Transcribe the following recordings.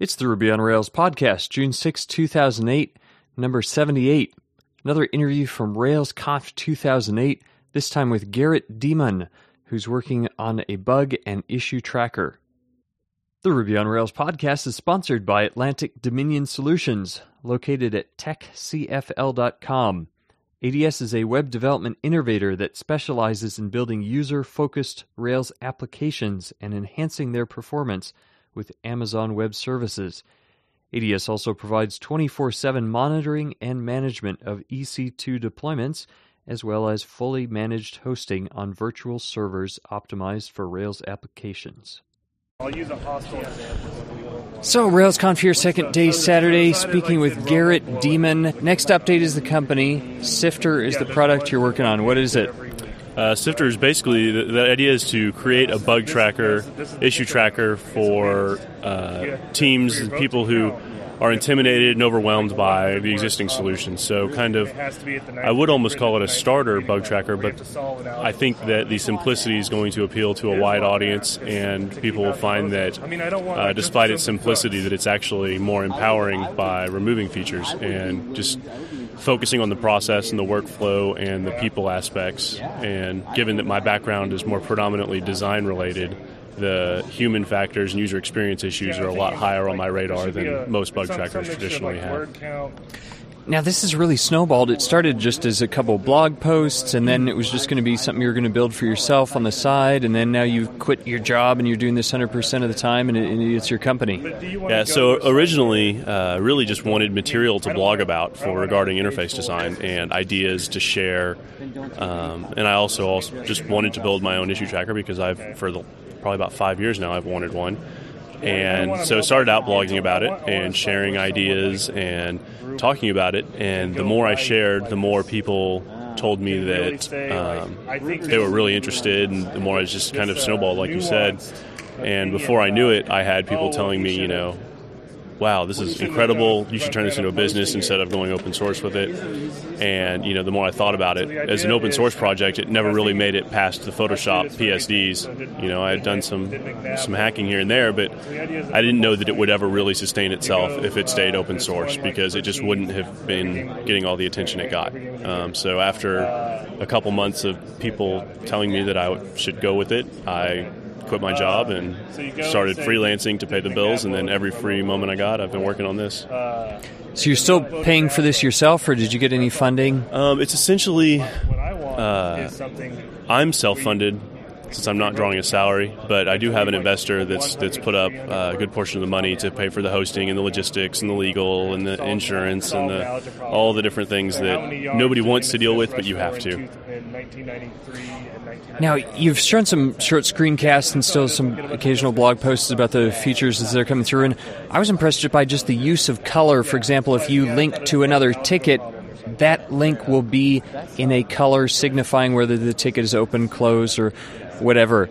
It's the Ruby on Rails podcast, June 6, 2008, number 78. Another interview from RailsConf 2008, this time with Garrett Dimon, who's working on a bug and issue tracker. The Ruby on Rails podcast is sponsored by Atlantic Dominion Solutions, located at techcfl.com. ADS is a web development innovator that specializes in building user focused Rails applications and enhancing their performance with Amazon Web Services. ADS also provides 24 7 monitoring and management of EC2 deployments, as well as fully managed hosting on virtual servers optimized for Rails applications. So, RailsConf here, second day Saturday, speaking with Garrett Dimon. Next update is the company. Sifter is the product you're working on. What is it? Uh, Sifter is basically the, the, idea is to create a bug tracker, issue tracker for uh, teams and people who are intimidated and overwhelmed by the existing solutions. So, kind of, I would almost call it a starter bug tracker, but I think that the simplicity is going to appeal to a wide audience, and people will find that, uh, despite its simplicity, that it's actually more empowering by removing features and just focusing on the process and the workflow and the people aspects. And given that my background is more predominantly design related, the human factors and user experience issues are a lot higher on my radar than most bug trackers traditionally have. Now, this has really snowballed. It started just as a couple blog posts, and then it was just going to be something you were going to build for yourself on the side, and then now you've quit your job and you're doing this 100% of the time, and it's your company. Yeah, so originally, uh, really just wanted material to blog about for regarding interface design and ideas to share. Um, and I also, also just wanted to build my own issue tracker because I've, for the, probably about five years now, I've wanted one. And so I started out blogging about it and sharing ideas and talking about it. And the more I shared, the more people told me that um, they were really interested, and the more I just kind of snowballed, like you said. And before I knew it, I had people telling me, you know, wow, this is incredible. You should turn this into a business instead of going open source with it. And you know, the more I thought about it as an open source project, it never really made it past the Photoshop PSDs. You know, I had done some some hacking here and there, but I didn't know that it would ever really sustain itself if it stayed open source because it just wouldn't have been getting all the attention it got. Um, so after a couple months of people telling me that I should go with it, I quit my job and started freelancing to pay the bills. And then every free moment I got, I've been working on this. So you're still paying for this yourself, or did you get any funding? Um, it's essentially uh, I'm self-funded since I'm not drawing a salary, but I do have an investor that's that's put up a good portion of the money to pay for the hosting and the logistics and the legal and the insurance and the, all the different things that nobody wants to deal with, but you have to. Now, you've shown some short screencasts and still some occasional blog posts about the features as they're coming through, and I was impressed by just the use of color. For example, if you link to another ticket, that link will be in a color signifying whether the ticket is open, closed, or whatever.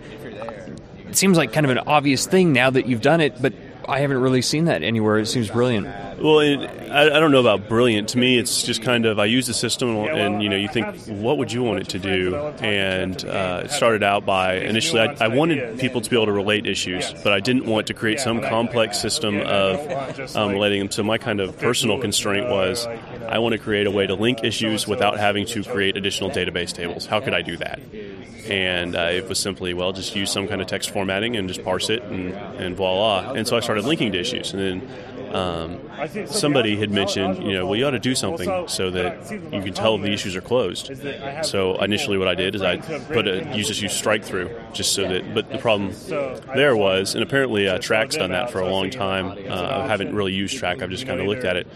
It seems like kind of an obvious thing now that you've done it, but I haven't really seen that anywhere. It seems brilliant. Well, it, I, I, don't know about brilliant. To me, it's just kind of I use the system, and you know, you think, what would you want it to do? And uh, it started out by initially, I, I, wanted people to be able to relate issues, but I didn't want to create some complex system of um, relating them. So my kind of personal constraint was, I want to create a way to link issues without having to create additional database tables. How could I do that? And uh, it was simply well just use some kind of text formatting and just parse it and, and voila and so i started linking to issues and then um, somebody had mentioned, you know, well, you ought to do something so that you can tell the issues are closed. So initially, what I did is I put a use just use strike through, just so that. But the problem there was, and apparently uh, Trac's done that for a long time. Uh, I haven't really used Trac. I've just kind of looked at it.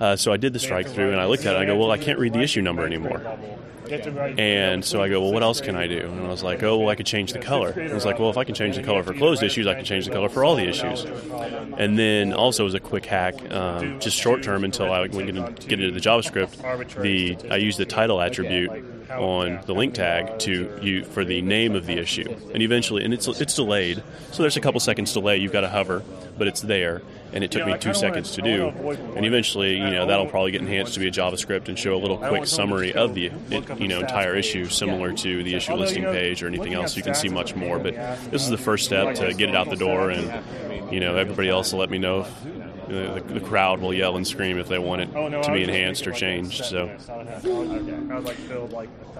Uh, so I did the strike through, and I looked at it. and I go, well, I can't read the issue number anymore. And so I go, well, what else can I do? And I was like, oh, well, I could change the color. And I was like, well, if I can change the color for closed issues, I can change the color for all the issues. And then also as a quick hack, um, just short term until I went get into the JavaScript, the I used the title attribute on the link tag to you for the name of the issue, and eventually, and it's it's delayed, so there's a couple seconds delay. You've got to hover, but it's there, and it took me two seconds to do. And eventually, you know, that'll probably get enhanced to be a JavaScript and show a little quick summary of the you know entire issue, similar to the issue listing page or anything else. You can see much more, but this is the first step to get it out the door and you know, everybody else will let me know if the, the, crowd will yell and scream if they want it oh, to be enhanced or changed. So,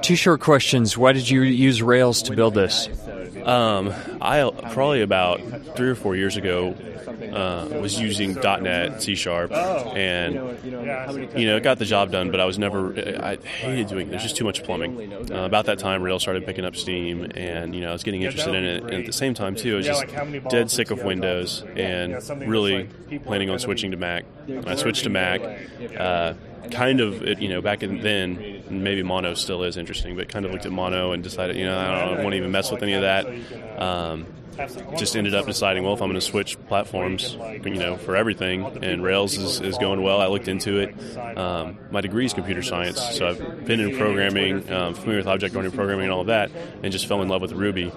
two short questions. Why did you use Rails to build this? Um, I probably about three or four years ago uh, was using .NET, C Sharp, and you know, it got the job done. But I was never, I hated doing it. There's just too much plumbing. Uh, about that time, Rails started picking up steam, and you know, I was getting interested in it. And at the same time, too, I was just dead sick of Windows and really planning on switching to Mac. And I switched to Mac. Uh, kind of, you know, back in then, maybe Mono still is interesting, but kind of looked at Mono and decided, you know, I don't want to even mess with any of that. Um, just ended up deciding, well, if I'm going to switch platforms, you know, for everything, and Rails is, is going well, I looked into it. Um, my degree is computer science, so I've been in programming, um, familiar with object-oriented programming and all of that, and just fell in love with Ruby,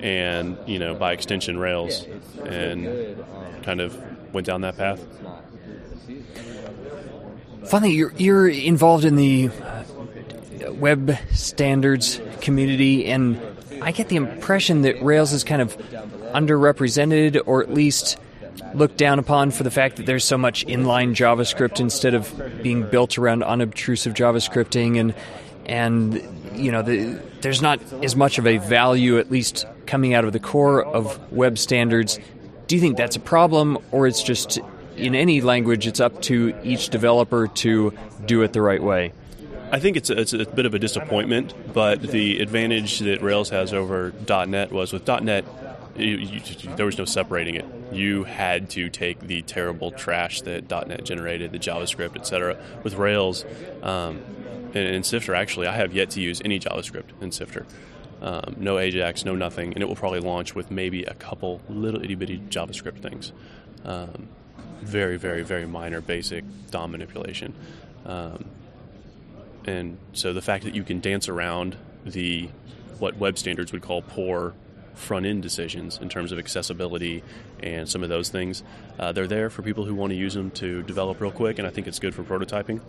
and you know, by extension, Rails, and kind of went down that path. Finally, you're you're involved in the web standards community, and I get the impression that Rails is kind of underrepresented or at least looked down upon for the fact that there's so much inline JavaScript instead of being built around unobtrusive JavaScripting and and you know the, there's not as much of a value at least coming out of the core of web standards. Do you think that's a problem or it's just in any language it's up to each developer to do it the right way? I think it's a, it's a bit of a disappointment, but the advantage that Rails has over .NET was with .NET, you, you, there was no separating it. You had to take the terrible trash that .NET generated, the JavaScript, etc. With Rails um, and, and Sifter, actually, I have yet to use any JavaScript in Sifter. Um, no Ajax, no nothing, and it will probably launch with maybe a couple little itty bitty JavaScript things. Um, very, very, very minor, basic DOM manipulation. Um, and so the fact that you can dance around the what web standards would call poor front end decisions in terms of accessibility and some of those things. Uh, they're there for people who want to use them to develop real quick, and I think it's good for prototyping.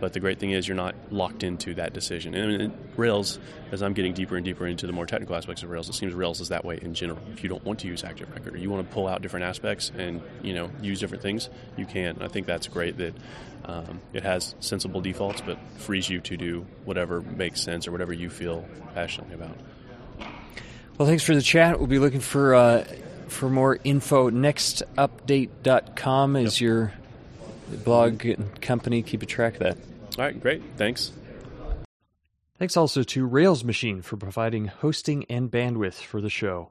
But the great thing is you're not locked into that decision. And Rails, as I'm getting deeper and deeper into the more technical aspects of Rails, it seems Rails is that way in general. If you don't want to use Active Record or you want to pull out different aspects and you know use different things, you can. And I think that's great that um, it has sensible defaults, but frees you to do whatever makes sense or whatever you feel passionately about. Well, thanks for the chat. We'll be looking for uh, for more info. Nextupdate.com is yep. your blog and company. Keep a track of that. All right, great. Thanks. Thanks also to Rails Machine for providing hosting and bandwidth for the show.